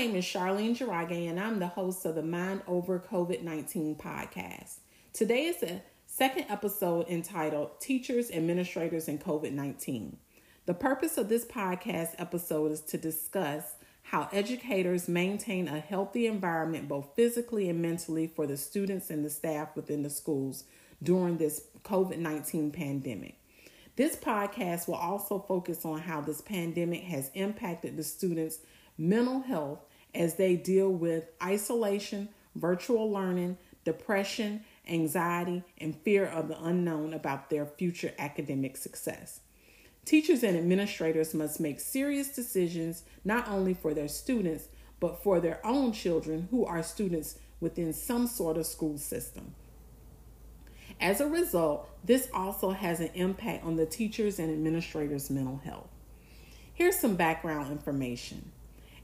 name is Charlene Girage, and I'm the host of the Mind Over COVID 19 podcast. Today is the second episode entitled Teachers, Administrators, and COVID 19. The purpose of this podcast episode is to discuss how educators maintain a healthy environment both physically and mentally for the students and the staff within the schools during this COVID 19 pandemic. This podcast will also focus on how this pandemic has impacted the students' mental health as they deal with isolation, virtual learning, depression, anxiety, and fear of the unknown about their future academic success. Teachers and administrators must make serious decisions not only for their students, but for their own children who are students within some sort of school system. As a result, this also has an impact on the teachers and administrators' mental health. Here's some background information.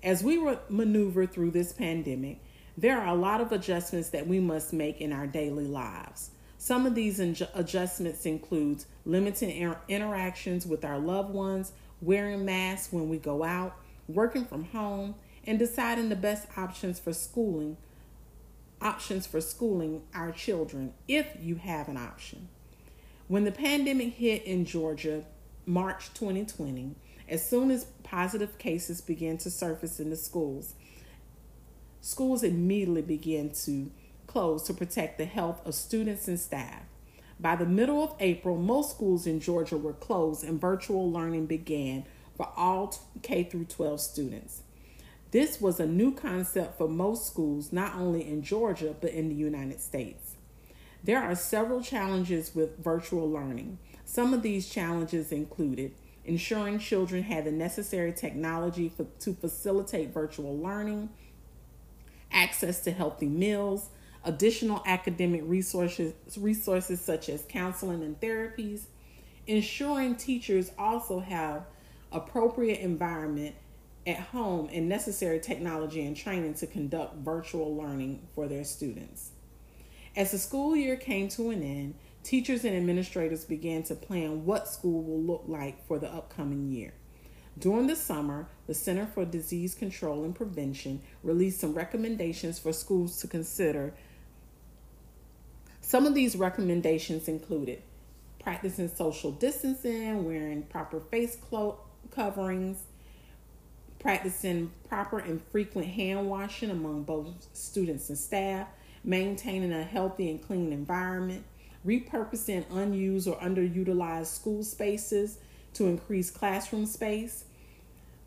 As we maneuver through this pandemic, there are a lot of adjustments that we must make in our daily lives. Some of these adjustments include limiting interactions with our loved ones, wearing masks when we go out, working from home, and deciding the best options for schooling options for schooling our children if you have an option. When the pandemic hit in Georgia March 2020, as soon as positive cases began to surface in the schools, schools immediately began to close to protect the health of students and staff. By the middle of April, most schools in Georgia were closed and virtual learning began for all K through 12 students. This was a new concept for most schools, not only in Georgia, but in the United States. There are several challenges with virtual learning. Some of these challenges included ensuring children had the necessary technology for, to facilitate virtual learning, access to healthy meals, additional academic resources, resources such as counseling and therapies, ensuring teachers also have appropriate environment at home and necessary technology and training to conduct virtual learning for their students. As the school year came to an end, teachers and administrators began to plan what school will look like for the upcoming year. During the summer, the Center for Disease Control and Prevention released some recommendations for schools to consider. Some of these recommendations included practicing social distancing, wearing proper face clo- coverings, practicing proper and frequent hand washing among both students and staff, maintaining a healthy and clean environment, repurposing unused or underutilized school spaces to increase classroom space,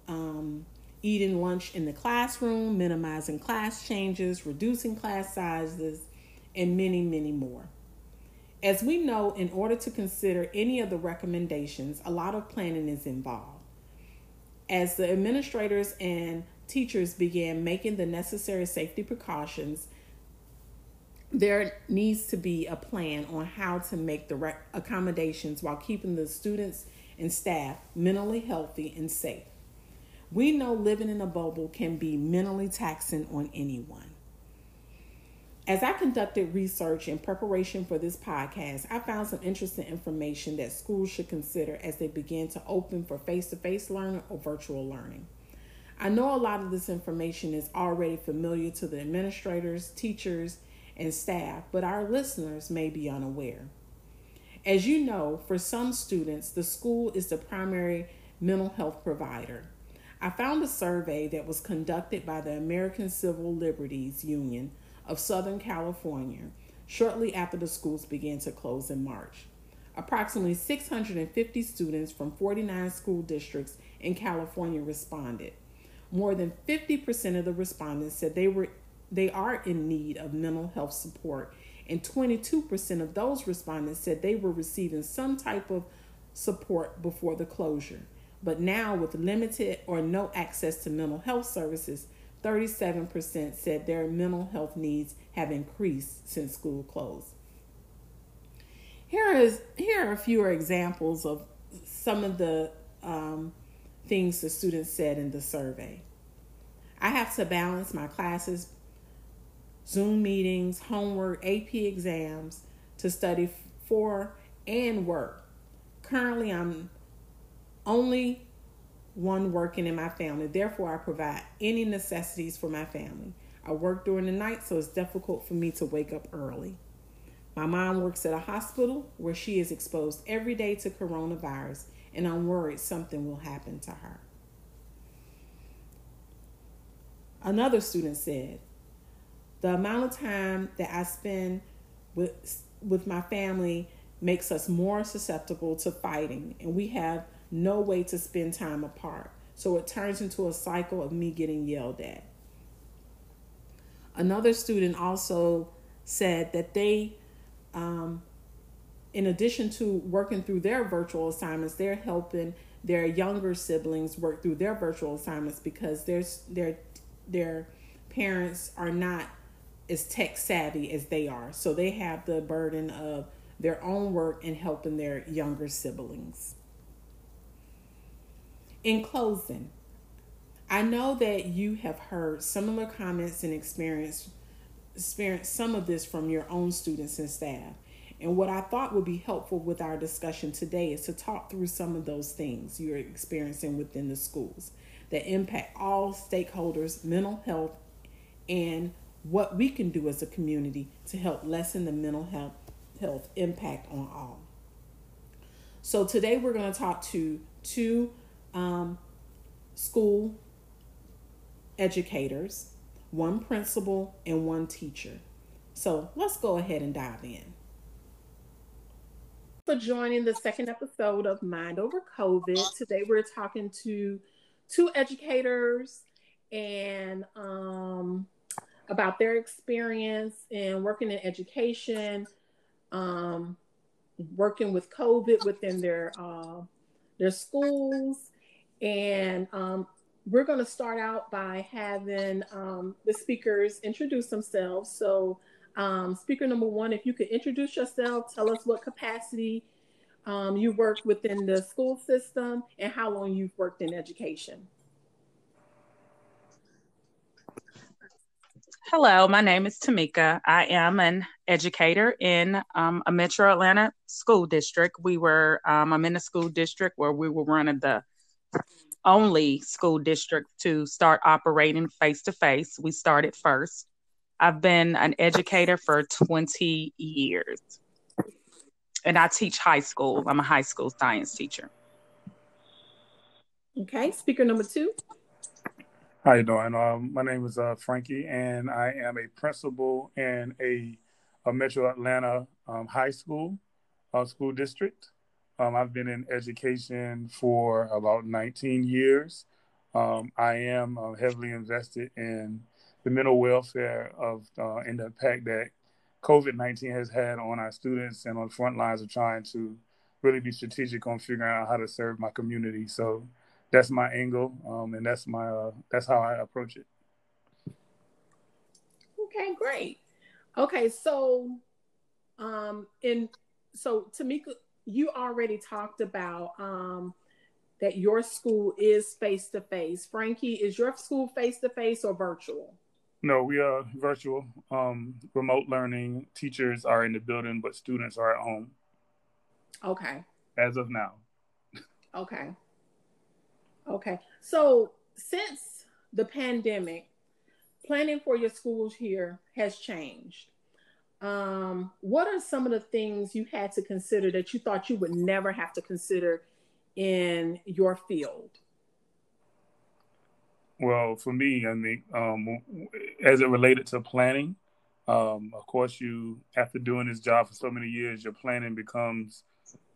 um, eating lunch in the classroom, minimizing class changes, reducing class sizes, and many, many more. As we know, in order to consider any of the recommendations, a lot of planning is involved. As the administrators and teachers began making the necessary safety precautions there needs to be a plan on how to make the accommodations while keeping the students and staff mentally healthy and safe. We know living in a bubble can be mentally taxing on anyone. As I conducted research in preparation for this podcast, I found some interesting information that schools should consider as they begin to open for face to face learning or virtual learning. I know a lot of this information is already familiar to the administrators, teachers, and staff, but our listeners may be unaware. As you know, for some students, the school is the primary mental health provider. I found a survey that was conducted by the American Civil Liberties Union of Southern California shortly after the schools began to close in March. Approximately 650 students from 49 school districts in California responded. More than 50% of the respondents said they were they are in need of mental health support. And 22% of those respondents said they were receiving some type of support before the closure. But now, with limited or no access to mental health services, 37% said their mental health needs have increased since school closed. Here is here are a few examples of some of the um, things the students said in the survey. I have to balance my classes Zoom meetings, homework, AP exams to study for and work. Currently, I'm only one working in my family. Therefore, I provide any necessities for my family. I work during the night, so it's difficult for me to wake up early. My mom works at a hospital where she is exposed every day to coronavirus, and I'm worried something will happen to her. Another student said, The amount of time that I spend with, with my family makes us more susceptible to fighting, and we have no way to spend time apart. So it turns into a cycle of me getting yelled at. Another student also said that they um, in addition to working through their virtual assignments, they're helping their younger siblings work through their virtual assignments because their their their parents are not as tech savvy as they are. So they have the burden of their own work and helping their younger siblings. In closing, I know that you have heard similar comments and experience experienced some of this from your own students and staff. And what I thought would be helpful with our discussion today is to talk through some of those things you're experiencing within the schools that impact all stakeholders' mental health and what we can do as a community to help lessen the mental health, health impact on all. So today we're going to talk to two um, school educators one principal, and one teacher. So let's go ahead and dive in. For joining the second episode of Mind Over COVID. Today we're talking to two educators and um, about their experience in working in education, um, working with COVID within their uh, their schools, and um, we're going to start out by having um, the speakers introduce themselves. So, um, speaker number one, if you could introduce yourself, tell us what capacity um, you work within the school system and how long you've worked in education. Hello, my name is Tamika. I am an educator in um, a Metro Atlanta school district. We were, um, I'm in a school district where we were running the only school district to start operating face to face. We started first. I've been an educator for 20 years. And I teach high school. I'm a high school science teacher. Okay, speaker number two. How you doing? Um, my name is uh, Frankie, and I am a principal in a, a Metro Atlanta um, high school uh, school district. Um, I've been in education for about 19 years. Um, I am uh, heavily invested in the mental welfare of uh, and the impact that COVID 19 has had on our students and on the front lines of trying to really be strategic on figuring out how to serve my community. So that's my angle, um, and that's my uh, that's how I approach it. Okay, great. Okay, so um, in so Tamika, you already talked about um, that your school is face to face. Frankie, is your school face to face or virtual? No, we are virtual. Um, remote learning. Teachers are in the building, but students are at home. Okay. As of now. Okay. Okay. So since the pandemic, planning for your schools here has changed um, what are some of the things you had to consider that you thought you would never have to consider in your field? Well, for me, I mean, um, as it related to planning, um, of course, you after doing this job for so many years, your planning becomes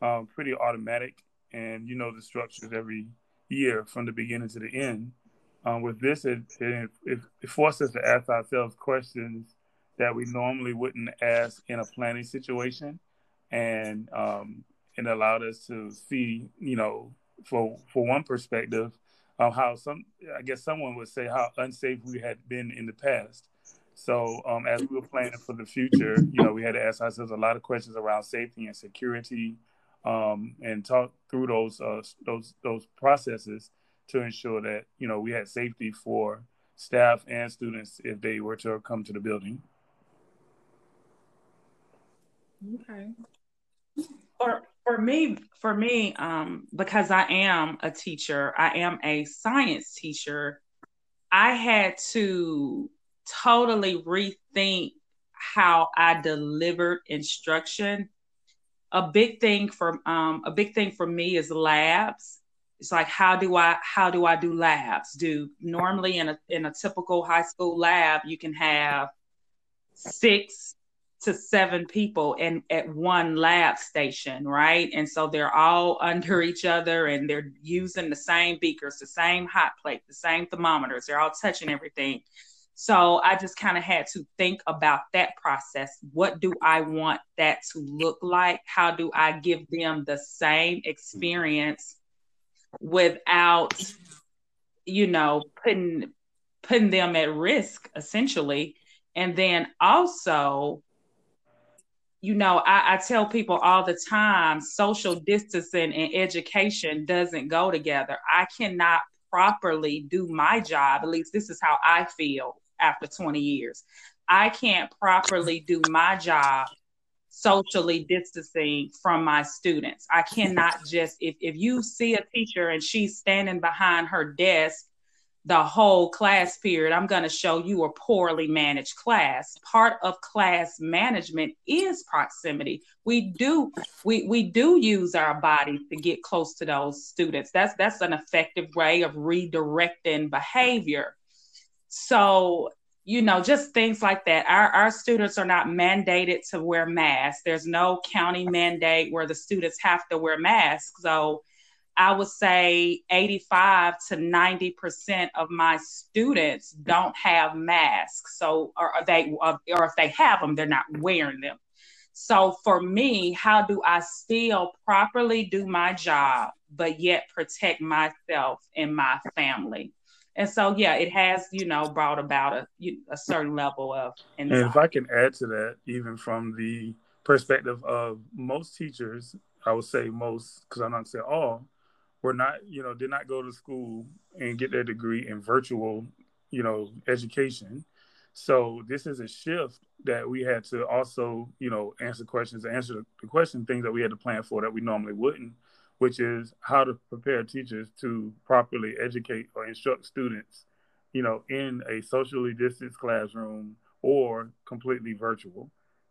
um, pretty automatic, and you know the structures every year from the beginning to the end. Um, with this, it, it, it us to ask ourselves questions that we normally wouldn't ask in a planning situation, and um, it allowed us to see, you know, for for one perspective, um, how some I guess someone would say how unsafe we had been in the past. So um, as we were planning for the future, you know, we had to ask ourselves a lot of questions around safety and security, um, and talk through those uh, those those processes to ensure that you know we had safety for staff and students if they were to come to the building. Okay. For for me, for me, um, because I am a teacher, I am a science teacher. I had to totally rethink how I delivered instruction. A big thing for um, a big thing for me is labs. It's like how do I how do I do labs? Do normally in a in a typical high school lab you can have six to seven people in at one lab station, right? And so they're all under each other and they're using the same beakers, the same hot plate, the same thermometers. They're all touching everything. So I just kind of had to think about that process. What do I want that to look like? How do I give them the same experience without, you know, putting putting them at risk essentially? And then also, you know, I, I tell people all the time social distancing and education doesn't go together. I cannot properly do my job, at least this is how I feel after 20 years. I can't properly do my job socially distancing from my students. I cannot just, if, if you see a teacher and she's standing behind her desk the whole class period, I'm going to show you a poorly managed class. Part of class management is proximity. We do we we do use our bodies to get close to those students. That's that's an effective way of redirecting behavior. So, you know, just things like that. Our, our students are not mandated to wear masks. There's no county mandate where the students have to wear masks. So, I would say 85 to 90% of my students don't have masks. So, or they, or if they have them, they're not wearing them. So, for me, how do I still properly do my job, but yet protect myself and my family? And so yeah it has you know brought about a a certain level of anxiety. and if i can add to that even from the perspective of most teachers i would say most because i'm not say all were not you know did not go to school and get their degree in virtual you know education so this is a shift that we had to also you know answer questions answer the question things that we had to plan for that we normally wouldn't which is how to prepare teachers to properly educate or instruct students, you know, in a socially distanced classroom or completely virtual,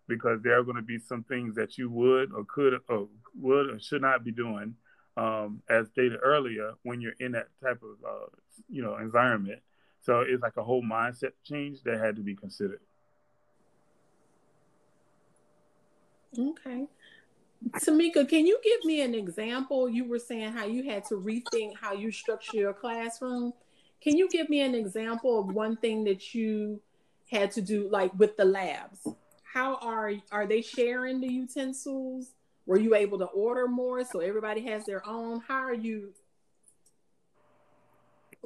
because there are going to be some things that you would or could or would or should not be doing, um, as stated earlier, when you're in that type of, uh, you know, environment. So it's like a whole mindset change that had to be considered. Okay. Tamika, can you give me an example? You were saying how you had to rethink how you structure your classroom. Can you give me an example of one thing that you had to do, like with the labs? How are are they sharing the utensils? Were you able to order more so everybody has their own? How are you?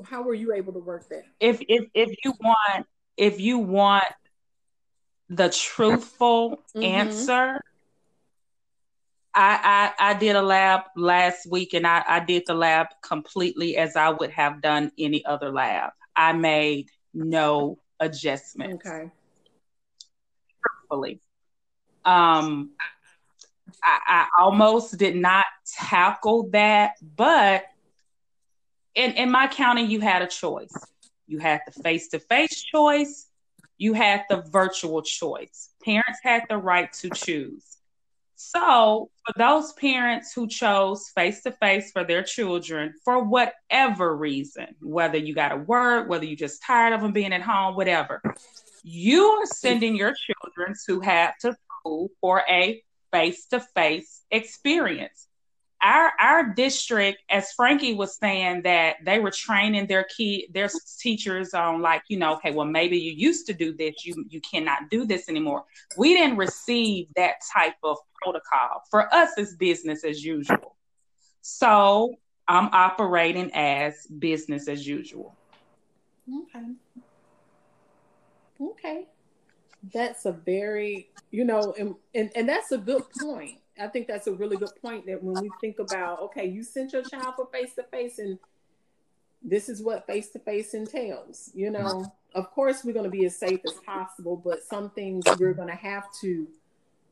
How were you able to work that? If if if you want if you want the truthful mm-hmm. answer, I, I, I did a lab last week and I, I did the lab completely as I would have done any other lab. I made no adjustments. Okay. Truthfully. Um I, I almost did not tackle that, but in, in my county, you had a choice. You had the face-to-face choice, you had the virtual choice. Parents had the right to choose so, for those parents who chose face to face for their children for whatever reason, whether you got to work, whether you're just tired of them being at home, whatever, you are sending your children to have to school for a face to face experience our our district, as Frankie was saying, that they were training their key their teachers on like, you know, okay, well, maybe you used to do this, you you cannot do this anymore. We didn't receive that type of protocol. For us, it's business as usual. So I'm operating as business as usual. Okay. Okay. That's a very, you know, and, and, and that's a good point I think that's a really good point that when we think about, okay, you sent your child for face to face and this is what face to face entails. You know, mm-hmm. of course, we're going to be as safe as possible, but some things we're going to have to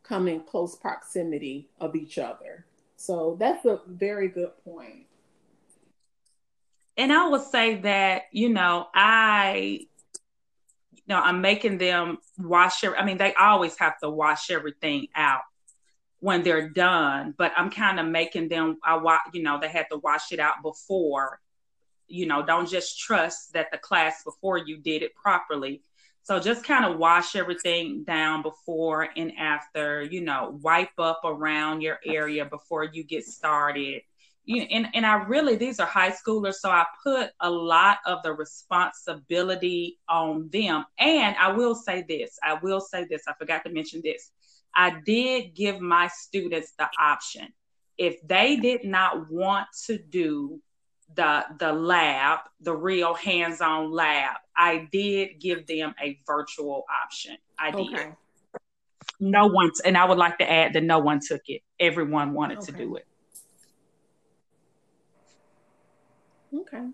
come in close proximity of each other. So that's a very good point. And I would say that, you know, I you know, I'm making them wash Every, I mean, they always have to wash everything out when they're done, but I'm kind of making them I wa- you know, they had to wash it out before. You know, don't just trust that the class before you did it properly so just kind of wash everything down before and after, you know, wipe up around your area before you get started. You know, and, and I really, these are high schoolers, so I put a lot of the responsibility on them. And I will say this, I will say this, I forgot to mention this. I did give my students the option. If they did not want to do the the lab, the real hands-on lab, I did give them a virtual option. I did. Okay. No one, and I would like to add that no one took it. Everyone wanted okay. to do it. Okay.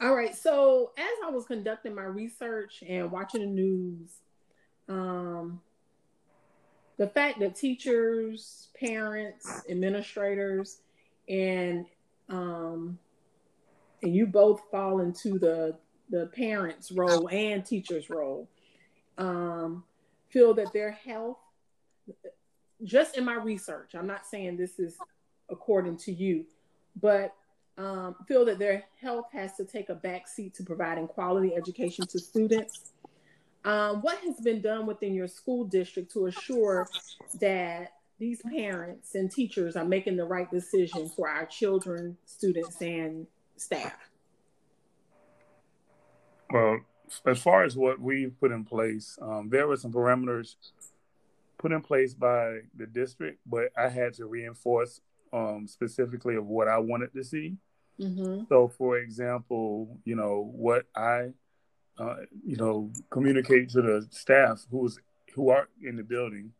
All right. So as I was conducting my research and watching the news, um, the fact that teachers, parents, administrators, and um, and you both fall into the the parents role and teachers role um, feel that their health just in my research i'm not saying this is according to you but um, feel that their health has to take a back seat to providing quality education to students um, what has been done within your school district to assure that these parents and teachers are making the right decision for our children, students, and staff? Well, as far as what we've put in place, um, there were some parameters put in place by the district, but I had to reinforce um, specifically of what I wanted to see. Mm-hmm. So, for example, you know what I, uh, you know, communicate to the staff who's who are in the building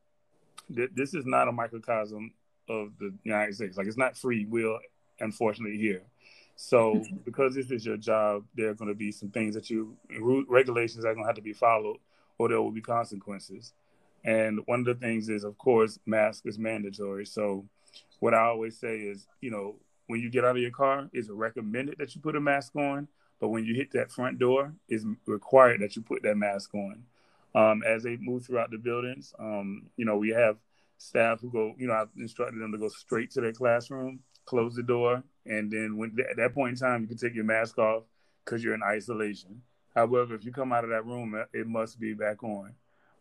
that this is not a microcosm of the United States. Like it's not free will, unfortunately, here. So because this is your job, there are going to be some things that you regulations are going to have to be followed, or there will be consequences. And one of the things is, of course, mask is mandatory. So what I always say is, you know, when you get out of your car, it's recommended that you put a mask on. But when you hit that front door, it's required that you put that mask on um, as they move throughout the buildings. Um, you know, we have staff who go, you know, I've instructed them to go straight to their classroom, close the door, and then when at that point in time, you can take your mask off because you're in isolation. However, if you come out of that room, it must be back on.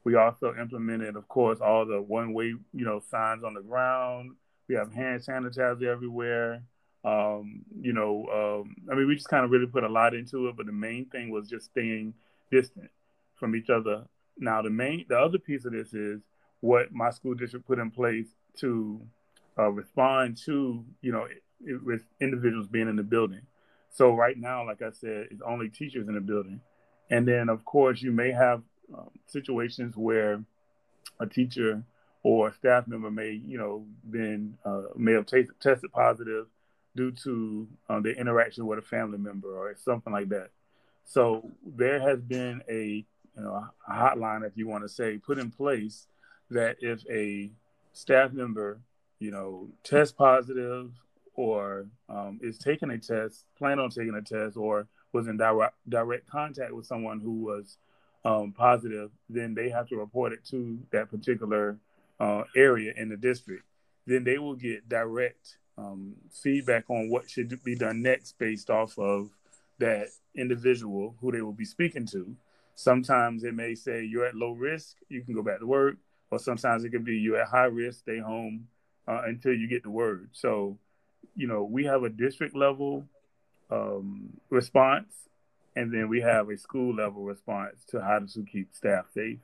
We also implemented, of course, all the one-way, you know, signs on the ground. We have hand sanitizer everywhere. Um, you know, um, I mean, we just kind of really put a lot into it, but the main thing was just staying distant from each other now, the main, the other piece of this is what my school district put in place to uh, respond to, you know, it, it, with individuals being in the building. So right now, like I said, it's only teachers in the building, and then of course you may have um, situations where a teacher or a staff member may, you know, been uh, may have t- tested positive due to um, their interaction with a family member or something like that. So there has been a you know, a hotline, if you want to say, put in place that if a staff member, you know, test positive or um, is taking a test, plan on taking a test, or was in direct direct contact with someone who was um, positive, then they have to report it to that particular uh, area in the district. Then they will get direct um, feedback on what should be done next based off of that individual who they will be speaking to. Sometimes it may say you're at low risk, you can go back to work, or sometimes it can be you're at high risk, stay home uh, until you get the word. So, you know, we have a district level um, response, and then we have a school level response to how to keep staff safe.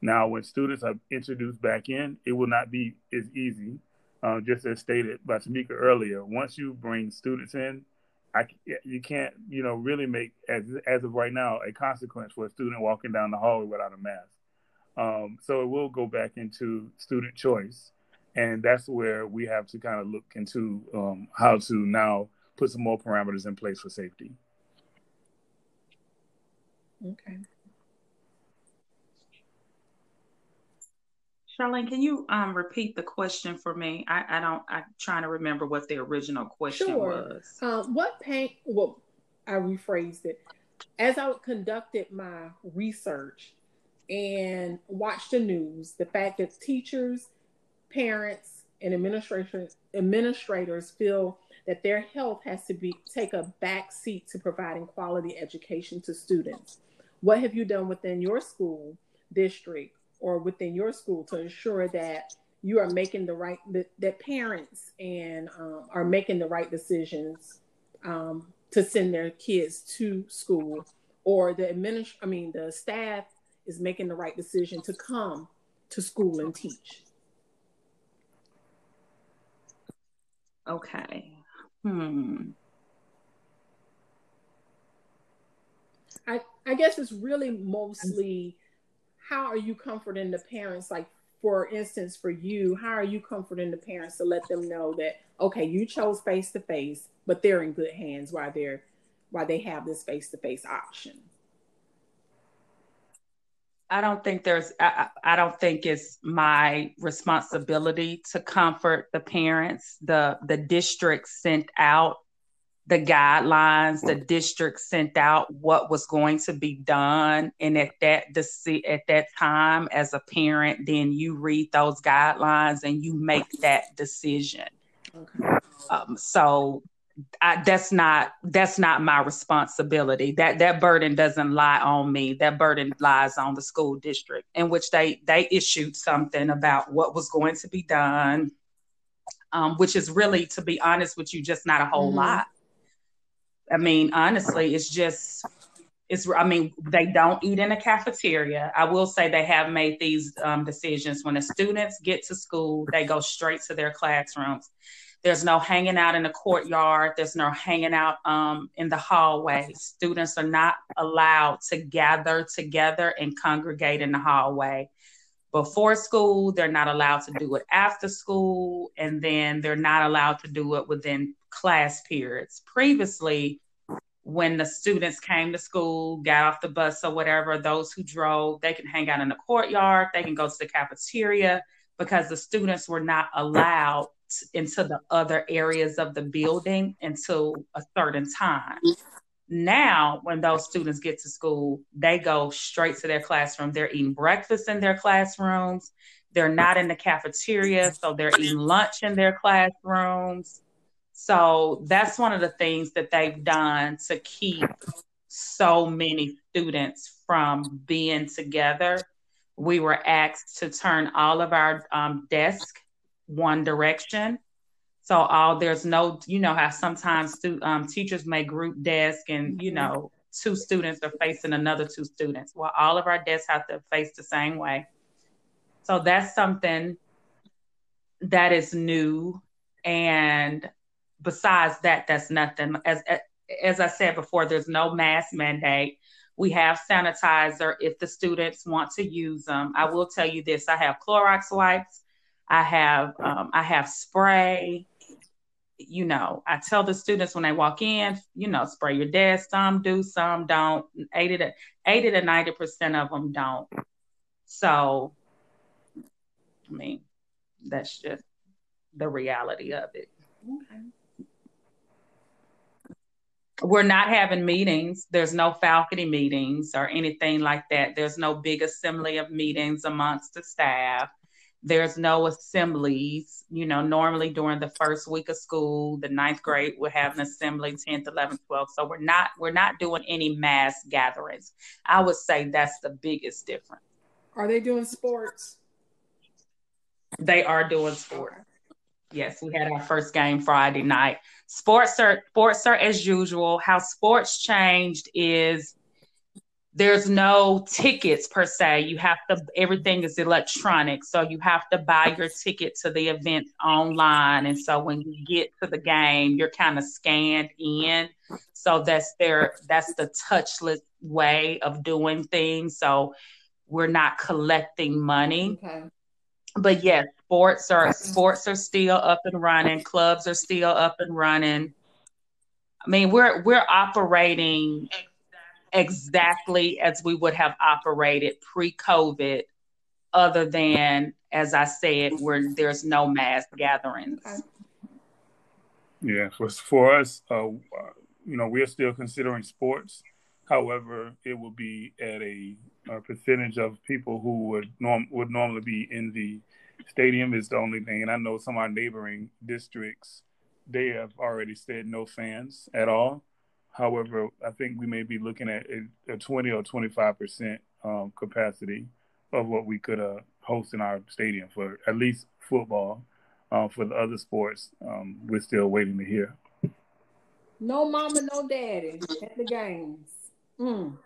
Now, when students are introduced back in, it will not be as easy. Uh, just as stated by Tamika earlier, once you bring students in, I, you can't, you know, really make as as of right now a consequence for a student walking down the hallway without a mask. Um, so it will go back into student choice, and that's where we have to kind of look into um, how to now put some more parameters in place for safety. Okay. Charlene, can you um repeat the question for me? I, I don't. I'm trying to remember what the original question sure. was. Um, what pain? Well, I rephrased it. As I conducted my research and watched the news, the fact that teachers, parents, and administrators administrators feel that their health has to be take a back seat to providing quality education to students. What have you done within your school district or within your school to ensure that you are making the right that, that parents and um, are making the right decisions um, to send their kids to school or the administ- I mean the staff is making the right decision to come to school and teach. Okay. Hmm. I I guess it's really mostly how are you comforting the parents like for instance for you how are you comforting the parents to let them know that okay you chose face to face but they're in good hands while they're while they have this face to face option I don't think there's I, I, don't think it's my responsibility to comfort the parents. The the district sent out the guidelines, the district sent out what was going to be done. And at that at that time as a parent, then you read those guidelines and you make that decision. Okay. Um, so I, that's not that's not my responsibility. That that burden doesn't lie on me. That burden lies on the school district, in which they they issued something about what was going to be done, um, which is really, to be honest with you, just not a whole mm-hmm. lot. I mean, honestly, it's just it's. I mean, they don't eat in a cafeteria. I will say they have made these um, decisions when the students get to school, they go straight to their classrooms there's no hanging out in the courtyard. There's no hanging out um, in the hallway. Students are not allowed to gather together and congregate in the hallway. Before school, they're not allowed to do it after school, and then they're not allowed to do it within class periods. Previously, when the students came to school, got off the bus or whatever, those who drove, they can hang out in the courtyard, they can go to the cafeteria because the students were not allowed into the other areas of the building until a certain time. Now, when those students get to school, they go straight to their classroom. They're eating breakfast in their classrooms. They're not in the cafeteria, so they're eating lunch in their classrooms. So that's one of the things that they've done to keep so many students from being together. We were asked to turn all of our um, desks one direction. So all there's no, you know how sometimes stu- um, teachers may group desk and you mm-hmm. know two students are facing another two students. Well, all of our desks have to face the same way. So that's something that is new. And besides that, that's nothing. As as I said before, there's no mask mandate. We have sanitizer if the students want to use them. I will tell you this: I have Clorox wipes. I have um, I have spray. You know, I tell the students when they walk in, you know, spray your desk. Some do, some don't. Eighty to eighty to ninety percent of them don't. So, I mean, that's just the reality of it. Okay. We're not having meetings. There's no faculty meetings or anything like that. There's no big assembly of meetings amongst the staff. There's no assemblies. You know, normally during the first week of school, the ninth grade will have an assembly, 10th, 11th, 12th. So we're not we're not doing any mass gatherings. I would say that's the biggest difference. Are they doing sports? They are doing sports. Yes, we had our first game Friday night. Sports are sports are as usual. How sports changed is there's no tickets per se. You have to, everything is electronic. So you have to buy your ticket to the event online. And so when you get to the game, you're kind of scanned in. So that's their, that's the touchless way of doing things. So we're not collecting money. Okay. But yes, sports are sports are still up and running. Clubs are still up and running. I mean, we're we're operating exactly as we would have operated pre-COVID, other than as I said, where there's no mass gatherings. Okay. Yeah, for for us, uh, you know, we're still considering sports. However, it will be at a, a percentage of people who would norm would normally be in the stadium is the only thing. And I know some of our neighboring districts, they have already said no fans at all. However, I think we may be looking at a, a 20 or 25 percent um, capacity of what we could uh, host in our stadium for at least football. Uh, for the other sports, um, we're still waiting to hear. No mama, no daddy at the games. Mm.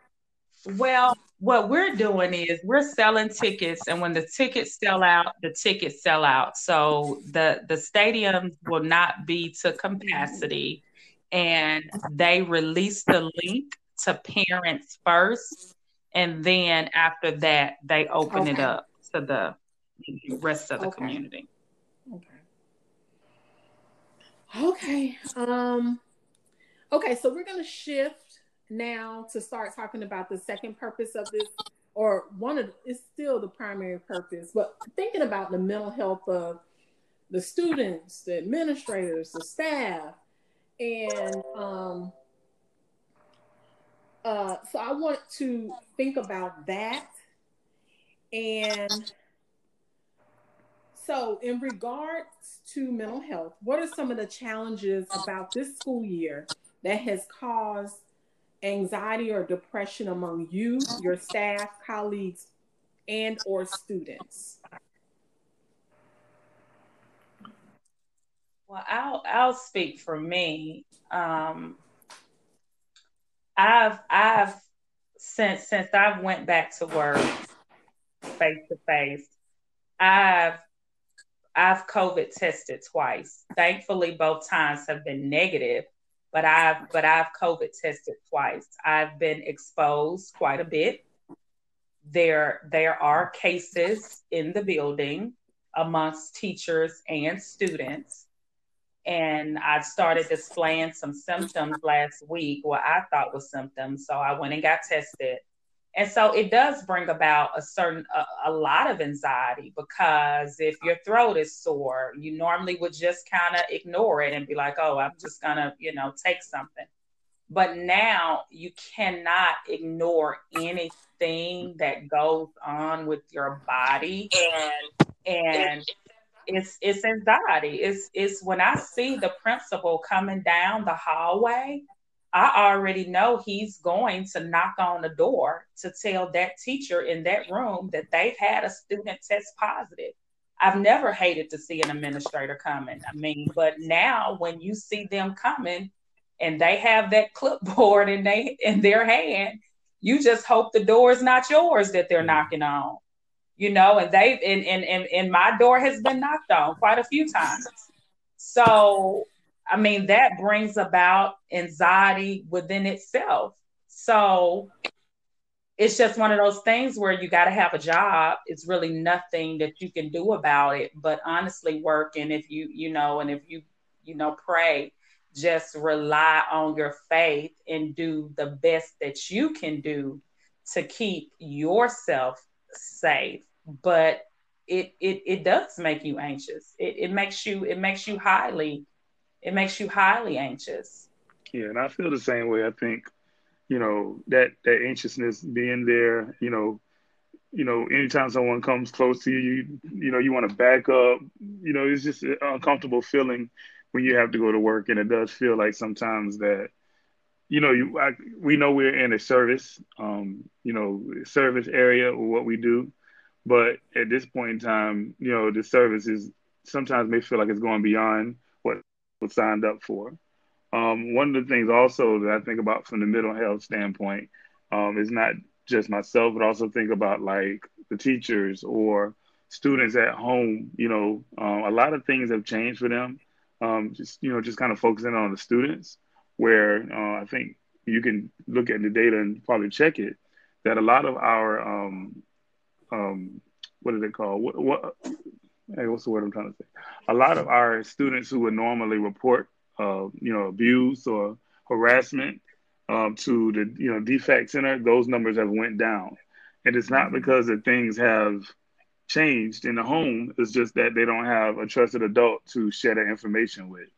Well, what we're doing is we're selling tickets, and when the tickets sell out, the tickets sell out. So the the stadiums will not be to capacity, and they release the link to parents first, and then after that, they open okay. it up to the rest of the okay. community. Okay. Okay. Um. Okay, so we're gonna shift now to start talking about the second purpose of this, or one of it's still the primary purpose, but thinking about the mental health of the students, the administrators, the staff, and um, uh, so I want to think about that. And so, in regards to mental health, what are some of the challenges about this school year that has caused anxiety or depression among you, your staff, colleagues, and or students? Well, I'll I'll speak for me. Um, I've I've since since I've went back to work face to face, I've I've COVID tested twice. Thankfully, both times have been negative but I've but I've COVID tested twice. I've been exposed quite a bit. There there are cases in the building amongst teachers and students. And I started displaying some symptoms last week, what I thought was symptoms. So I went and got tested. And so it does bring about a certain a, a, lot of anxiety because if your throat is sore you normally would just kind of ignore it and be like oh i'm just gonna you know take something. But now you cannot ignore anything that goes on with your body. And and it's it's anxiety it's it's when i see the principal coming down the hallway I already know he's going to knock on the door to tell that teacher in that room that they've had a student test positive. I've never hated to see an administrator coming. I mean, but now when you see them coming and they have that clipboard in they in their hand, you just hope the door is not yours that they're mm-hmm. knocking on. You know, and they've and and and, and my door has been knocked on quite a few times. So I mean, that brings about anxiety within itself. So it's just one of those things where you got to have a job. It's really nothing that you can do about it, but honestly, work. And if you, you know, and if you, you know, pray, just rely on your faith and do the best that you can do to keep yourself safe. But it, it, it does make you anxious. It, it makes you, it makes you highly it makes you highly anxious. Yeah, and I feel the same way. I think, you know, that that anxiousness being there, you know, you know, anytime someone comes close to you, you, you know, you want to back up. You know, it's just an uncomfortable feeling when you have to go to work, and it does feel like sometimes that, you know, you I, we know we're in a service, um, you know, service area or what we do, but at this point in time, you know, the service is sometimes may feel like it's going beyond what was signed up for. Um, one of the things also that I think about from the mental health standpoint um, is not just myself, but also think about like the teachers or students at home. You know, um, a lot of things have changed for them. Um, just you know, just kind of focusing on the students, where uh, I think you can look at the data and probably check it that a lot of our um, um, what is it called? What, what hey, what's the word I'm trying to say? A lot of our students who would normally report, uh, you know, abuse or harassment um, to the, you know, DFCS center, those numbers have went down. And it's not because that things have changed in the home. It's just that they don't have a trusted adult to share that information with.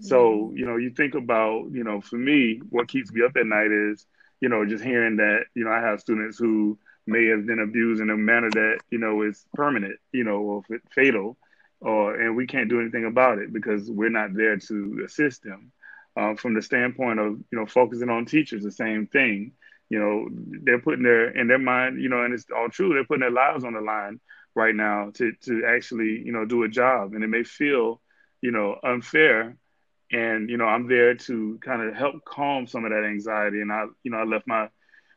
So, mm-hmm. you know, you think about, you know, for me, what keeps me up at night is, you know, just hearing that, you know, I have students who may have been abused in a manner that, you know, is permanent, you know, or fatal, or and we can't do anything about it because we're not there to assist them. Uh, from the standpoint of, you know, focusing on teachers, the same thing. You know, they're putting their in their mind, you know, and it's all true. They're putting their lives on the line right now to to actually, you know, do a job, and it may feel, you know, unfair and you know i'm there to kind of help calm some of that anxiety. And i you know i left my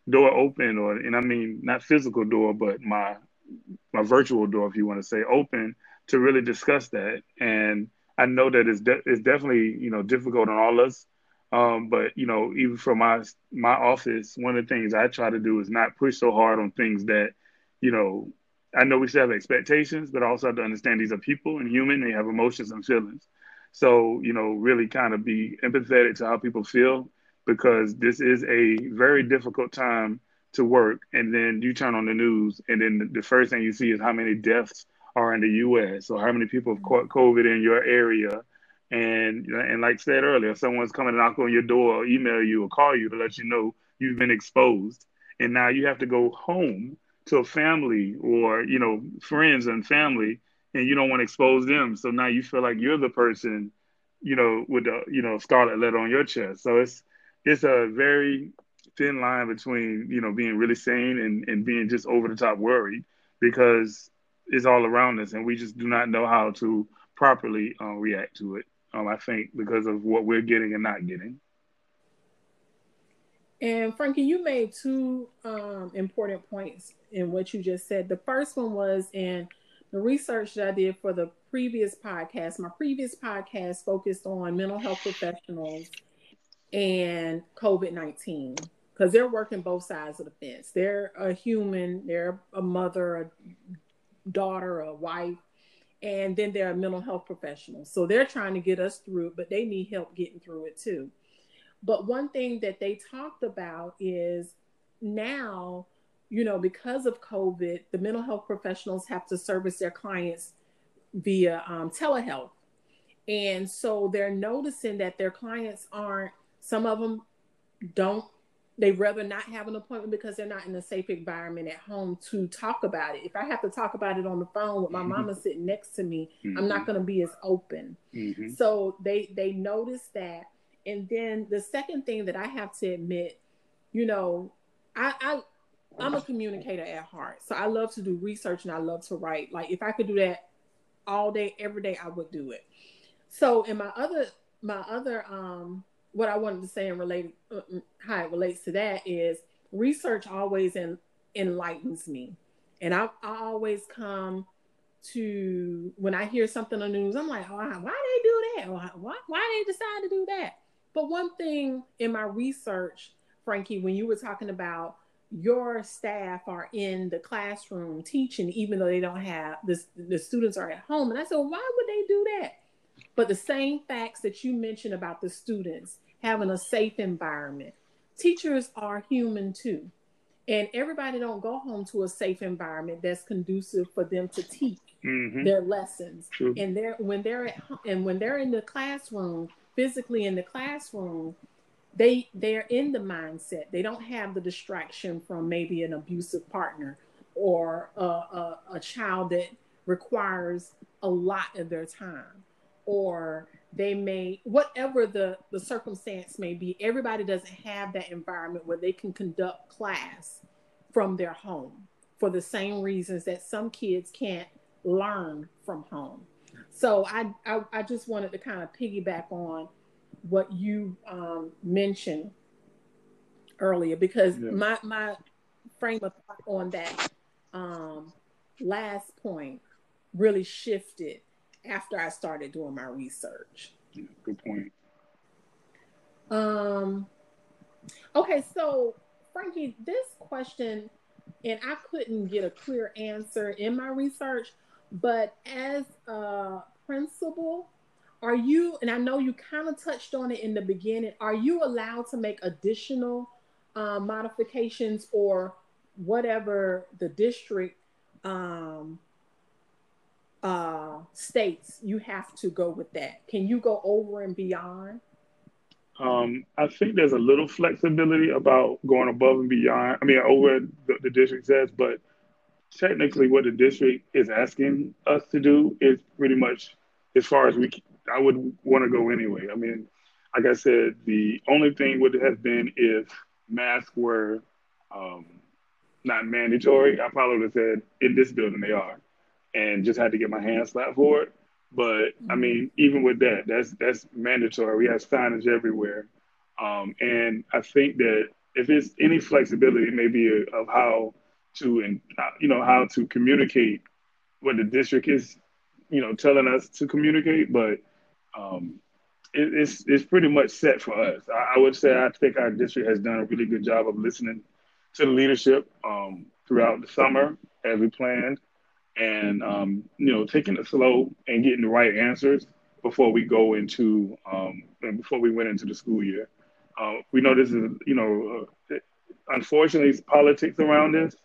door open or and i mean not physical door but my my virtual door if you want to say open to really discuss that. And i know that it's, de- it's definitely you know difficult on all of us. Um, but you know even for my my office one of the things i try to do is not push so hard on things that you know i know we should have expectations but I also have to understand these are people and human. They have emotions and feelings so, you know, really kind of be empathetic to how people feel because this is a very difficult time to work. And then you turn on the news, and then the first thing you see is how many deaths are in the U.S. or how many people have mm-hmm. caught COVID in your area. And and like I said earlier, if someone's coming to knock on your door, or email you, or call you to let you know you've been exposed, and now you have to go home to a family or you know friends and family and you don't want to expose them. So now you feel like you're the person, you know, with the you know scarlet letter on your chest. So it's it's a very thin line between you know being really sane and and being just over the top worried because it's all around us and we just do not know how to properly uh, react to it. Um, I think because of what we're getting and not getting. And Frankie, you made two um, important points in what you just said. The first one was in the research that I did for the previous podcast, my previous podcast focused on mental health professionals and COVID 19 because they're working both sides of the fence. They're a human, they're a mother, a daughter, a wife, and then they're a mental health professional. So they're trying to get us through but they need help getting through it too. But one thing that they talked about is now you know, because of COVID, the mental health professionals have to service their clients via um, telehealth. And so they're noticing that their clients aren't, some of them don't, they rather not have an appointment because they're not in a safe environment at home to talk about it. If I have to talk about it on the phone with my mm-hmm. mama sitting next to me, mm-hmm. I'm not mm-hmm. going to be as open. Mm-hmm. So they they notice that. And then the second thing that I have to admit, you know, I, I I'm a communicator at heart. So I love to do research and I love to write. Like if I could do that all day, every day, I would do it. So in my other my other um what I wanted to say and relate uh, mm, how it relates to that is research always en- enlightens me. And I, I always come to when I hear something on the news, I'm like, oh, why they do that? Why, why they decide to do that? But one thing in my research, Frankie, when you were talking about your staff are in the classroom teaching, even though they don't have this, the students are at home. And I said, well, why would they do that? But the same facts that you mentioned about the students having a safe environment, teachers are human too. And everybody don't go home to a safe environment that's conducive for them to teach mm-hmm. their lessons. True. And they're when they're at home, and when they're in the classroom, physically in the classroom, they they're in the mindset. They don't have the distraction from maybe an abusive partner or a, a, a, child that requires a lot of their time. Or they may whatever the the circumstance may be everybody doesn't have that environment where they can conduct class from their home for the same reasons that some kids can't learn from home. So i i, I just wanted to kind of piggyback on what you um, mentioned earlier because yeah. my my frame of thought on that um, last point really shifted after I started doing my research. Yeah, good point. Um. Okay, so Frankie, this question, and I couldn't get a clear answer in my research, but as a principal, are you and i know you kind of touched on it in the beginning are you allowed to make additional uh, modifications or whatever the district um, uh, states, you have to go with that. Can you go over and beyond? Um, I think there's a little flexibility about going above and beyond. I mean, over the, the district says, but technically, what the district is asking us to do is pretty much as far as we. I would want to go anyway. I mean, like I said, the only thing would have been if masks were um, not mandatory. I probably would have said in this building they are, and just had to get my hand slapped for it. But I mean, even with that, that's that's mandatory. We have signage everywhere, um, and I think that if it's any flexibility, maybe of how to and you know how to communicate what the district is, you know, telling us to communicate, but um, it, it's it's pretty much set for us. I, I, would say I think our district has done a really good job of listening to the leadership um, throughout the summer as we planned and um, you know taking it slow and getting the right answers before we go into um, before we went into the school year. Uh, we know this is you know uh, unfortunately it's politics around this,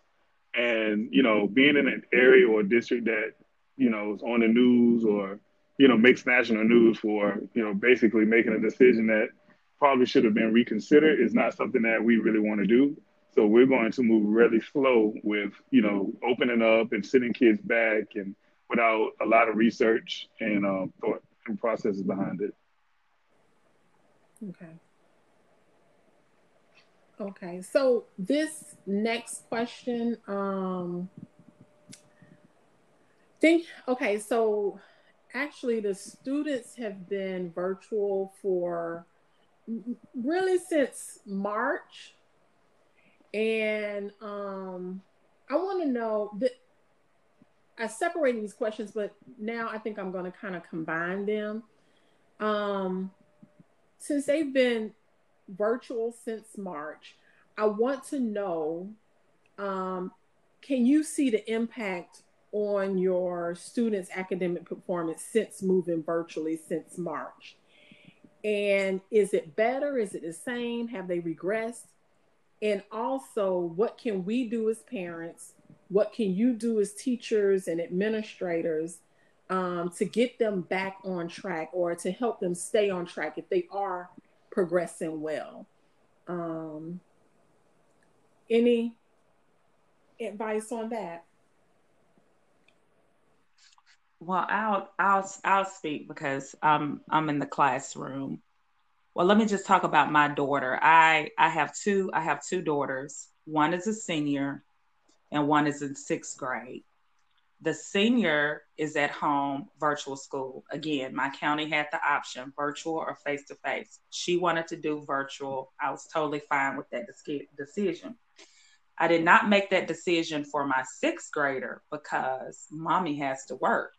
and you know being in an area or district that you know is on the news or you know makes national news for you know basically making a decision that probably should have been reconsidered is not something that we really want to do. So we're going to move really slow with, you know, opening up and sending kids back and without a lot of research and um, thought and processes behind it. Okay. Okay. So this next question, um, think, okay, so actually the students have been virtual for really since March and um, I want to know that I separated these questions, but now I think I'm going to kind of combine them. Um, since they've been virtual since March, I want to know um, can you see the impact on your students' academic performance since moving virtually since March? And is it better? Is it the same? Have they regressed? and also what can we do as parents what can you do as teachers and administrators um, to get them back on track or to help them stay on track if they are progressing well um, any advice on that well i'll i'll i'll speak because i'm i'm in the classroom well, let me just talk about my daughter. I I have two I have two daughters. One is a senior and one is in 6th grade. The senior is at home virtual school. Again, my county had the option virtual or face to face. She wanted to do virtual. I was totally fine with that decision. I did not make that decision for my sixth grader because mommy has to work.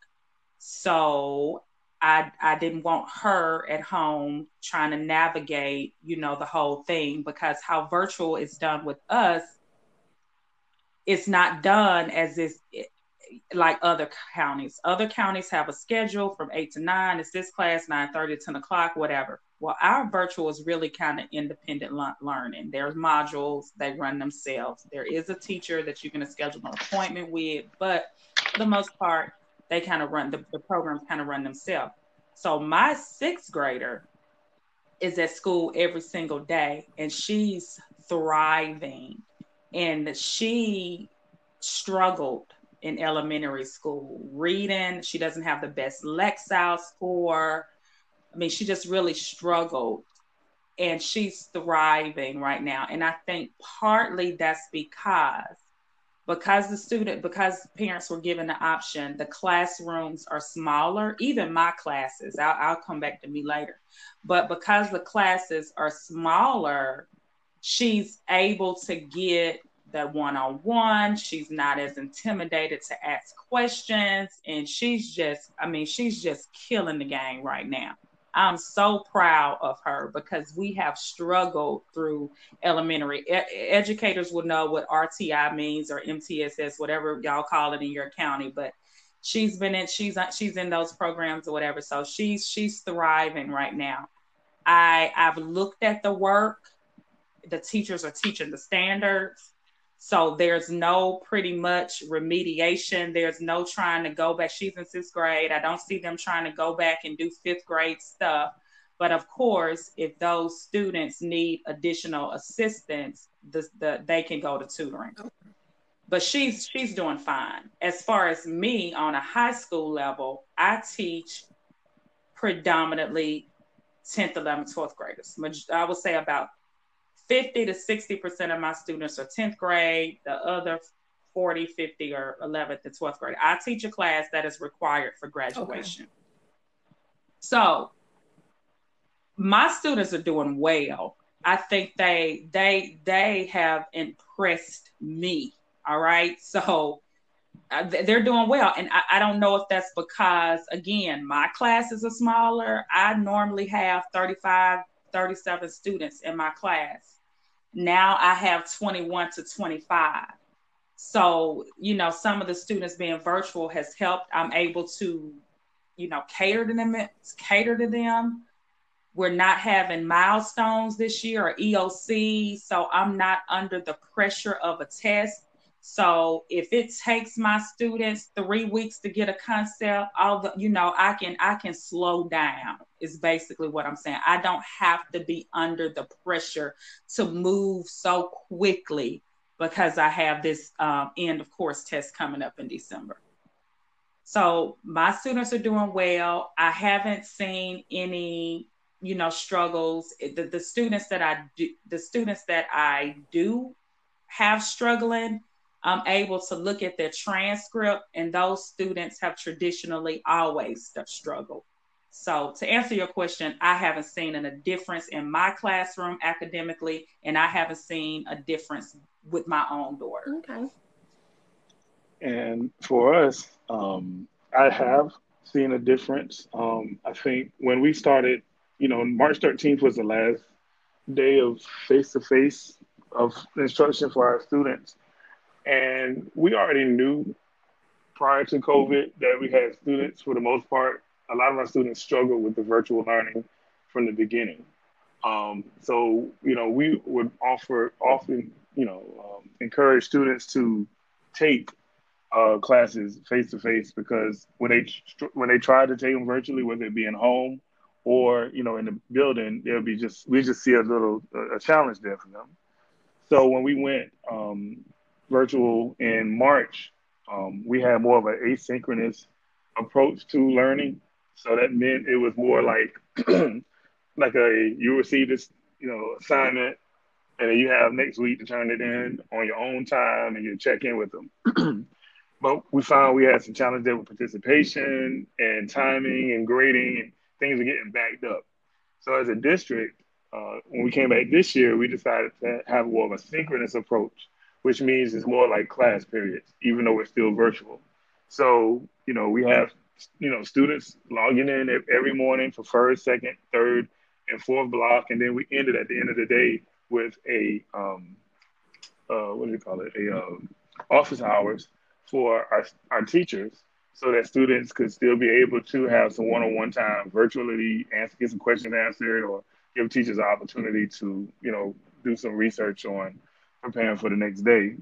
So I I didn't want her at home trying to navigate, you know, the whole thing because how virtual is done with us, it's not done as if like other counties. Other counties have a schedule from eight to nine. It's this class, 9 30 10 o'clock, whatever. Well, our virtual is really kind of independent learning. There's modules, they run themselves. There is a teacher that you can schedule an appointment with, but for the most part, they kind of run the, the programs kind of run themselves. So my sixth grader is at school every single day and she's thriving. And she struggled in elementary school reading. She doesn't have the best Lexile score. I mean, she just really struggled and she's thriving right now. And I think partly that's because because the student because parents were given the option the classrooms are smaller. Even my classes I'll, I'll, come back to me later. But because the classes are smaller she's able to get the one-on-one. She's not as intimidated to ask questions. And she's just i mean she's just killing the game right now I'm so proud of her because we have struggled through elementary. E- educators will know what RTI means or MTSS, whatever y'all call it in your county, but she's been in she's she's in those programs or whatever. So she's she's thriving right now. I I've looked at the work. The teachers are teaching the standards. So there's no pretty much remediation. There's no trying to go back. She's in sixth grade. I don't see them trying to go back and do fifth grade stuff. But of course, if those students need additional assistance, the, the, they can go to tutoring. But she's she's doing fine. As far as me on a high school level, I teach predominantly 10th, 11th, 12th graders. I would say about 50 to 60% of my students are 10th grade, the other 40, 50 or 11th and 12th grade. I teach a class that is required for graduation. Okay. So my students are doing well. I think they they they have impressed me. All right. So uh, they're doing well. And I, I, don't know if that's because, again, my classes are smaller. I normally have 35, 37 students in my class. Now I have 21 to 25. So, you know, some of the students being virtual has helped. I'm able to, you know, cater to them, cater to them. We're not having milestones this year or EOC. So I'm not under the pressure of a test. So if it takes my students three weeks to get a concept, all the you know, I can I can slow down is basically what I'm saying. I don't have to be under the pressure to move so quickly because I have this um, end of course test coming up in December. So my students are doing well. I haven't seen any, you know, struggles. The, the students that I do, the students that I do have struggling, I'm able to look at their transcript, and those students have traditionally always struggled. So, to answer your question, I haven't seen a difference in my classroom academically, and I haven't seen a difference with my own daughter. Okay. And for us, um, I have seen a difference. Um, I think when we started, you know, March 13th was the last day of face to face of instruction for our students. And we already knew prior to COVID that we had students, for the most part, a lot of our students struggle with the virtual learning from the beginning. Um, so, you know, we would offer often, you know, um, encourage students to take uh, classes face to face because when they when they try to take them virtually, whether it be in home or you know in the building, there'll be just we just see a little a challenge there for them. So when we went um, virtual in March, um, we had more of an asynchronous approach to learning. So that meant it was more like like a you receive this you know assignment, and then you have next week to turn it in on your own time, and you check in with them. but we found we had some challenges with participation and timing and grading, and things were getting backed up. So as a district, uh, when we came back this year, we decided to have more of a synchronous approach which means it's more like class periods, even though it's still virtual. So, you know, we have, you know, students logging in every morning for first, second, third, and fourth block. And then we ended at the end of the day with a, um, uh, what do you call it? A um, office hours for our, our teachers so that students could still be able to have some one-on-one time virtually, answer, get some questions answered, or give teachers an opportunity to, you know, do some research on preparing for the next day.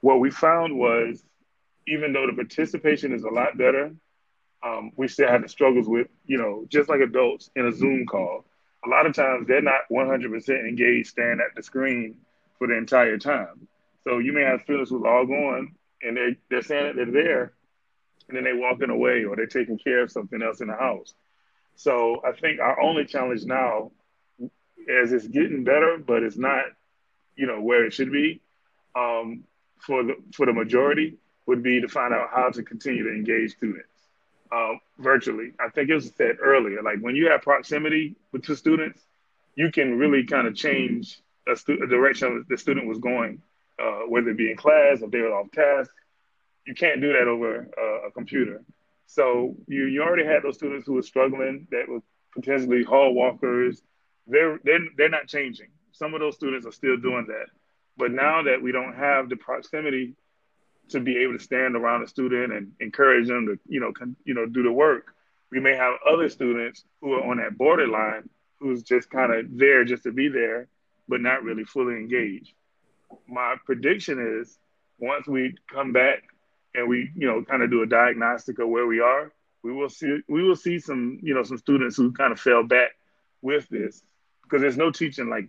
What we found was, even though the participation is a lot better, um, we still had the struggles with, you know, just like adults in a Zoom call. A lot of times they're not 100% engaged staring at the screen for the entire time. So you may have students who log on and they're, they're saying that they're there and then they're walking away or they're taking care of something else in the house. So I think our only challenge now, as it's getting better, but it's not you know where it should be um, for the for the majority would be to find out how to continue to engage students um, virtually. I think it was said earlier, like when you have proximity with two students, you can really kind of change a, stu- a direction the student was going, uh, whether it be in class or they were off task. You can't do that over uh, a computer. So you you already had those students who were struggling that were potentially hall walkers. They're they're they're not changing some of those students are still doing that. But now that we don't have the proximity to be able to stand around a student and encourage them to, you know, con- you know, do the work, we may have other students who are on that borderline who's just kind of there just to be there, but not really fully engaged. my prediction is once we come back and we, you know, kind of do a diagnostic of where we are, we will see we will see some, you know, some students who kind of fell back with this because there's no teaching like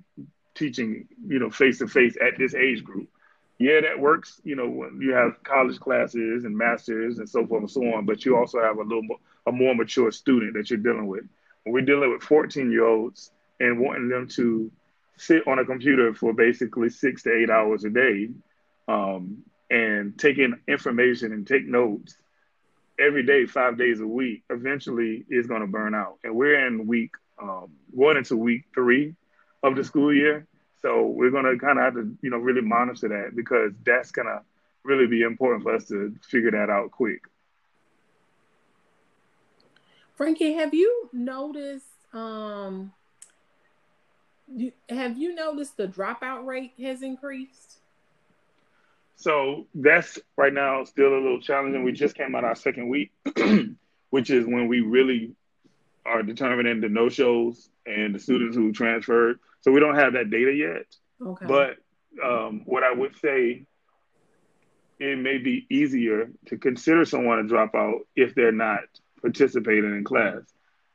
teaching, you know, face to face at this age group. Yeah, that works, you know, when you have college classes and masters and so forth and so on, but you also have a little more, a more mature student that you're dealing with. When we're dealing with 14 year olds and wanting them to sit on a computer for basically six to eight hours a day um, and taking information and take notes every day, five days a week, eventually is going to burn out. And we're in week um, going into week three of the school year. So we're going to kind of have to, you know, really monitor that because that's going to really be important for us to figure that out quick. Frankie, have you noticed um, you, have you noticed the dropout rate has increased? So that's right now still a little challenging. We just came out our second week, which is when we really are determining the no shows and the students who transferred. So we don't have that data yet. Okay. But um, what I would say, it may be easier to consider someone a dropout if they're not participating in class.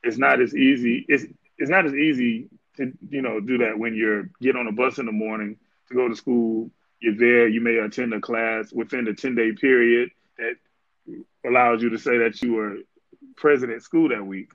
It's not as easy. It's it's not as easy to you know do that when you're get on a bus in the morning to go to school. You're there. You may attend a class within the ten day period that allows you to say that you were present at school that week.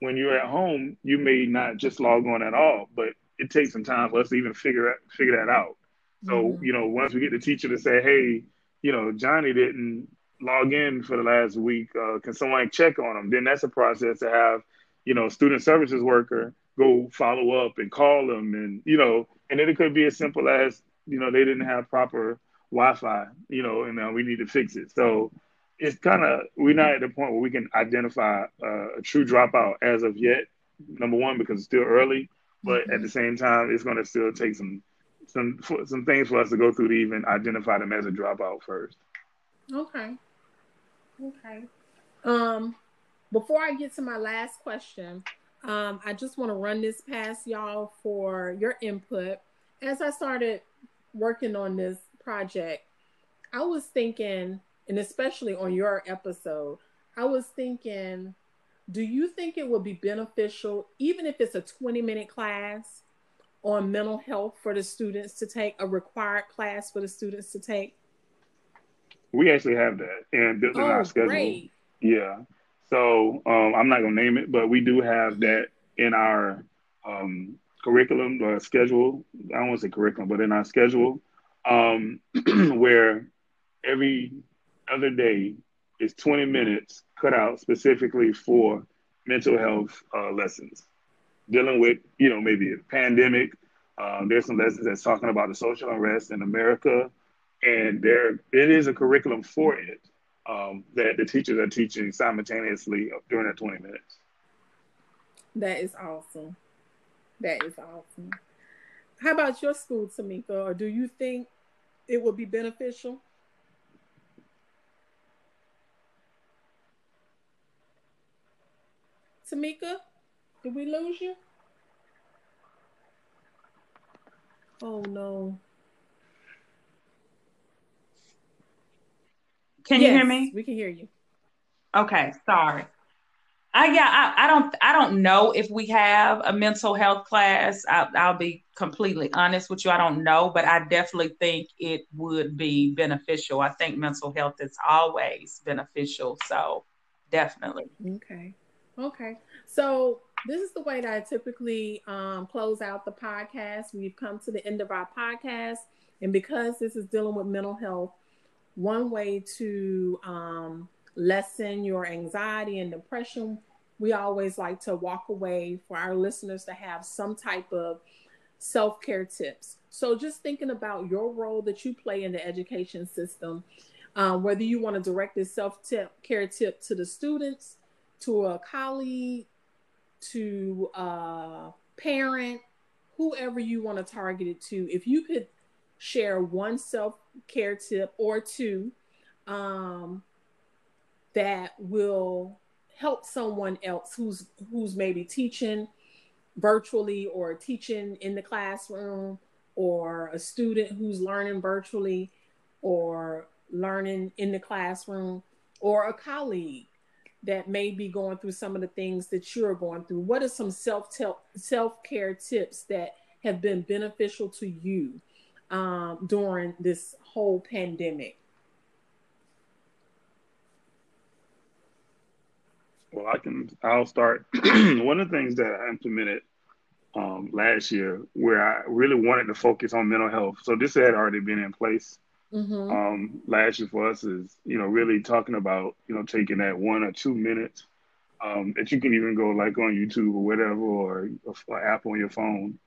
When you're at home, you may not just log on at all, but it takes some time for us to even figure out, figure that out. So mm-hmm. you know, once we get the teacher to say, "Hey, you know, Johnny didn't log in for the last week. Uh, can someone check on him?" Then that's a process to have, you know, student services worker go follow up and call them and you know and then it could be as simple as you know they didn't have proper wi-fi you know and uh, we need to fix it so it's kind of we're not at the point where we can identify uh, a true dropout as of yet number one because it's still early but mm-hmm. at the same time it's going to still take some some some things for us to go through to even identify them as a dropout first okay okay um before i get to my last question um, I just want to run this past y'all for your input. As I started working on this project, I was thinking, and especially on your episode, I was thinking, do you think it would be beneficial, even if it's a 20 minute class on mental health for the students to take, a required class for the students to take? We actually have that and built in oh, our schedule. Great. Yeah. So um, I'm not gonna name it, but we do have that in our um, curriculum or schedule. I don't want to say curriculum, but in our schedule, um, where every other day is 20 minutes cut out specifically for mental health uh, lessons, dealing with you know maybe a pandemic. Um, there's some lessons that's talking about the social unrest in America, and there it is a curriculum for it um, that the teachers are teaching simultaneously during that 20 minutes. That is awesome. That is awesome. How about your school, Tamika? Or do you think it would be beneficial? Tamika, did we lose you? Oh no. Can yes, you hear me? We can hear you. Okay, sorry. I yeah, I, I, don't I don't know if we have a mental health class. I, I'll be completely honest with you. I don't know, but I definitely think it would be beneficial. I think mental health is always beneficial. So definitely. Okay. Okay. So this is the way that I typically um, close out the podcast. We've come to the end of our podcast. And because this is dealing with mental health, one way to um, lessen your anxiety and depression, we always like to walk away for our listeners to have some type of self care tips. So, just thinking about your role that you play in the education system, um, whether you want to direct this self care tip to the students, to a colleague, to a parent, whoever you want to target it to, if you could share one self care tip or two um, that will help someone else who's who's maybe teaching virtually or teaching in the classroom or a student who's learning virtually or learning in the classroom or a colleague that may be going through some of the things that you're going through? What are some self self-care tips that have been beneficial to you um, during this whole pandemic? Well i can i'll start. One of the things that i implemented um, last year where I really wanted to focus on mental health. So this had already been in place mm-hmm. um, last year for us is, you know, really talking about, you know, taking that one or two minutes um, that you can even go like on YouTube or whatever, or an app on your phone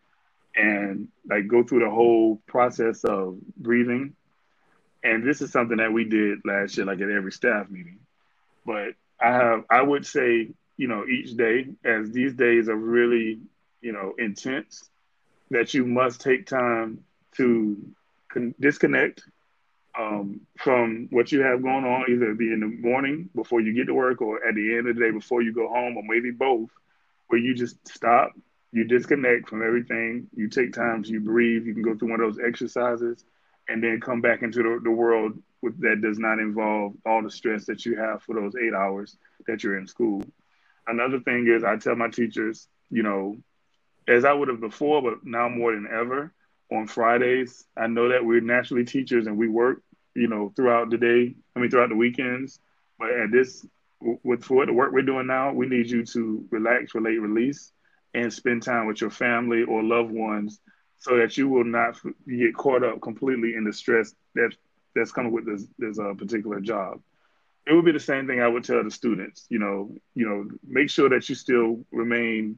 and like go through the whole process of breathing. And this is something that we did last year, like at every staff meeting. But I have, I would say, you know, each day, as these days are really you know, intense, that you must take time to con- disconnect um, from what you have going on, either be in the morning before you get to work or at the end of the day before you go home, or maybe both, where you just stop, you disconnect from everything, you take time, you breathe, you can go through one of those exercises, and then come back into the, the world with, that does not involve all the stress that you have for those eight hours that you're in school. Another thing is, I tell my teachers, you know, as I would have before, but now more than ever on Fridays. I know that we're naturally teachers and we work, you know, throughout the day. I mean, throughout the weekends. But at this, with for the work we're doing now, we need you to relax, relate, release, and spend time with your family or loved ones, so that you will not get caught up completely in the stress that that's coming with this this uh, particular job. It would be the same thing I would tell the students. You know, you know, make sure that you still remain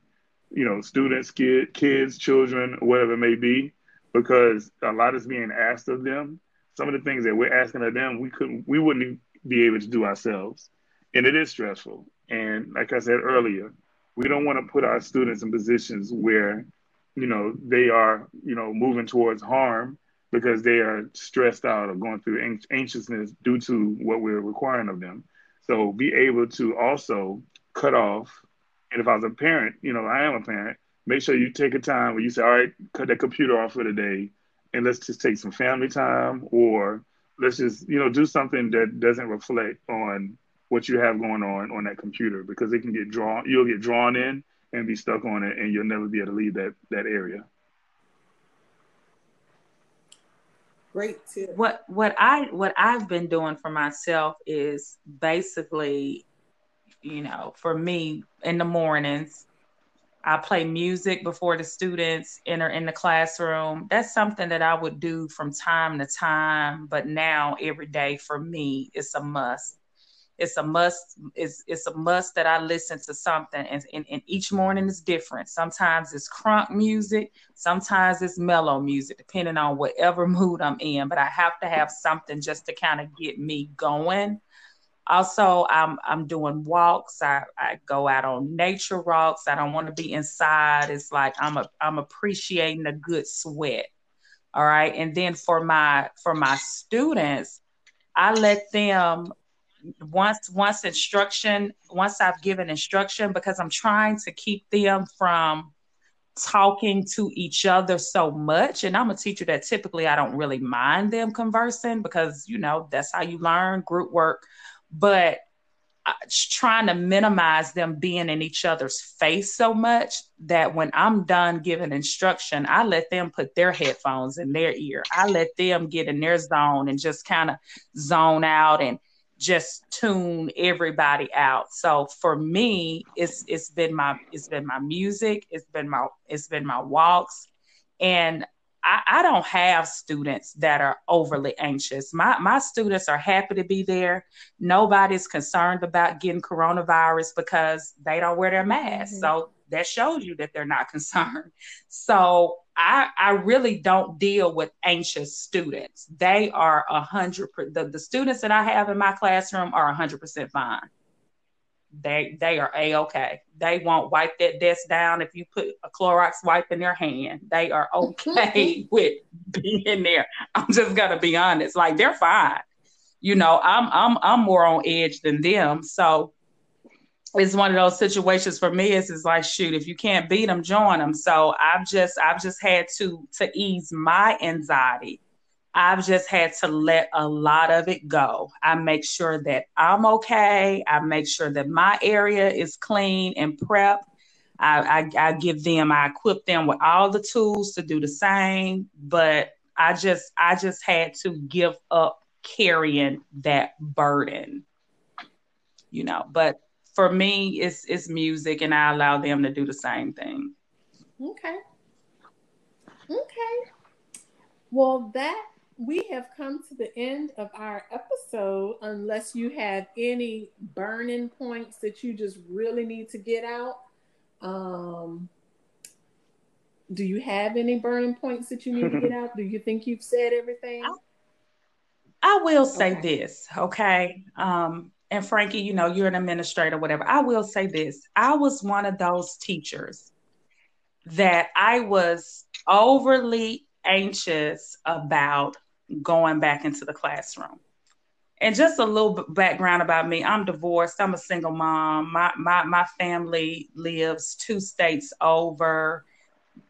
you know, students, kid, kids, children, whatever it may be, because a lot is being asked of them. Some of the things that we're asking of them, we couldn't, we wouldn't be able to do ourselves, and it is stressful. And like I said earlier, we don't want to put our students in positions where, you know, they are, you know, moving towards harm because they are stressed out or going through anxiousness due to what we're requiring of them. So be able to also cut off and if I was a parent, you know, I am a parent, make sure you take a time where you say, all right, cut that computer off for the day and let's just take some family time or let's just, you know, do something that doesn't reflect on what you have going on on that computer because it can get drawn, you'll get drawn in and be stuck on it and you'll never be able to leave that, that area. Great tip. What what I what I've been doing for myself is basically you know, for me in the mornings, I play music before the students enter in the classroom. That's something that I would do from time to time, but now every day for me, it's a must. It's a must. It's, it's a must that I listen to something, and, and, and each morning is different. Sometimes it's crunk music, sometimes it's mellow music, depending on whatever mood I'm in. But I have to have something just to kind of get me going also i'm i'm doing walks. I i go out on nature walks. I don't want to be inside. It's like i'm a, i'm appreciating a good sweat. All right. And then for my for my students i let them once once instruction once i've given instruction because i'm trying to keep them from talking to each other so much. And i'm a teacher that typically i don't really mind them conversing because you know that's how you learn group work but uh, trying to minimize them being in each other's face so much that when I'm done giving instruction, I let them put their headphones in their ear. I let them get in their zone and just kind of zone out and just tune everybody out. So for me, it's it's been my it's been my music, it's been my it's been my walks and I, I, don't have students that are overly anxious. My my students are happy to be there. Nobody's concerned about getting coronavirus because they don't wear their mask. Mm-hmm. So that shows you that they're not concerned. So I I really don't deal with anxious students. They are a hundred the, the students that I have in my classroom are a hundred percent fine they they are a okay. They won't wipe that desk down if you put a Clorox wipe in their hand. They are okay with being there. I'm just gonna be honest. Like they're fine. You know, I'm I'm I'm more on edge than them. So it's one of those situations for me. It's, it's like, shoot, if you can't beat them, join them. So I've just, I've just had to to ease my anxiety. I've just had to let a lot of it go. I make sure that I'm okay. I make sure that my area is clean and prep. I, I, I give them, I equip them with all the tools to do the same. But I just, I just had to give up carrying that burden, you know. But for me, it's it's music, and I allow them to do the same thing. Okay. Okay. Well, that we have come to the end of our episode. Unless you have any burning points that you just really need to get out. Um, do you have any burning points that you need to get out? Do you think you've said everything? I, I will say okay. this, okay? Um, and Frankie, you know, you're an administrator, whatever. I will say this I was one of those teachers that I was overly anxious about going back into the classroom. And just a little background about me. I'm divorced, I'm a single mom. My, my, my family lives two states over.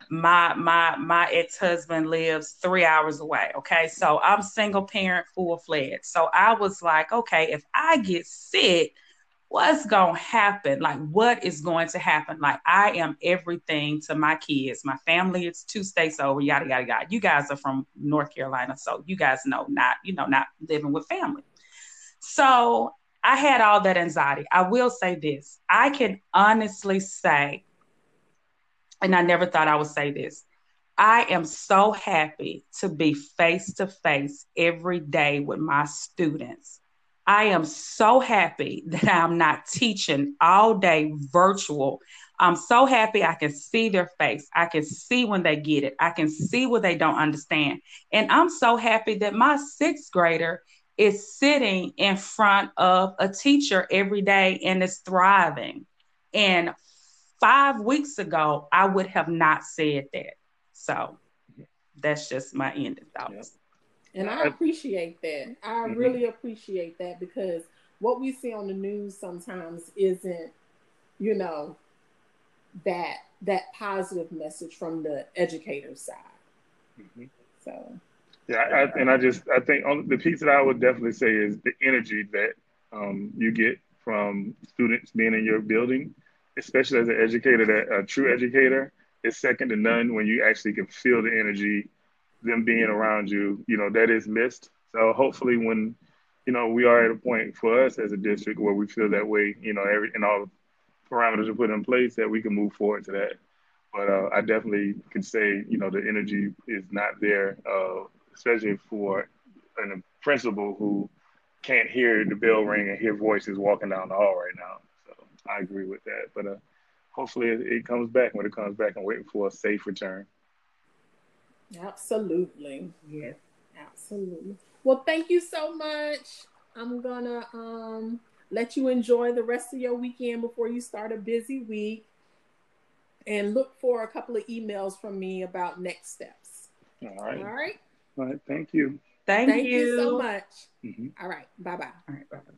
My my my ex-husband lives three hours away okay? So i'm single parent full-fledged. So i was like okay if i get sick what's going to happen? Like what is going to happen? Like i am everything to my kids. My family is two states over yada yada yada. You guys are from north carolina so you guys know not you know not living with family. So i had all that anxiety. I will say this. I can honestly say and I never thought I would say this. I am so happy to be face to face every day with my students. I am so happy that I'm not teaching all day virtual. I'm so happy I can see their face. I can see when they get it. I can see what they don't understand. And I'm so happy that my sixth grader is sitting in front of a teacher every day and is thriving. And five weeks ago, I would have not said that. So that's just my end of thoughts. And I appreciate that. I mm-hmm. really appreciate that because what we see on the news sometimes isn't, you know, that that positive message from the educator side. Mm-hmm. So. Yeah, I, and I just I think on, the piece that I would definitely say is the energy that um, you get from students being in your building especially as an educator, that a true educator is second to none when you actually can feel the energy, them being around you, you know, that is missed. So hopefully when, you know, we are at a point for us as a district where we feel that way, you know, every and all parameters are put in place that we can move forward to that. But uh, I definitely can say, you know, the energy is not there, uh, especially for a principal who can't hear the bell ring and hear voices walking down the hall right now. So I agree with that. But uh, hopefully it, comes back. When it comes back, I'm waiting for a safe return. Absolutely. Yes. Absolutely. Well, thank you so much. I'm gonna um, let you enjoy the rest of your weekend before you start a busy week, and look for a couple of emails from me about next steps. All right. All right. All right. Thank you. Thank, thank you. you. so much. Mm-hmm. All right. Bye bye. All right. Bye bye.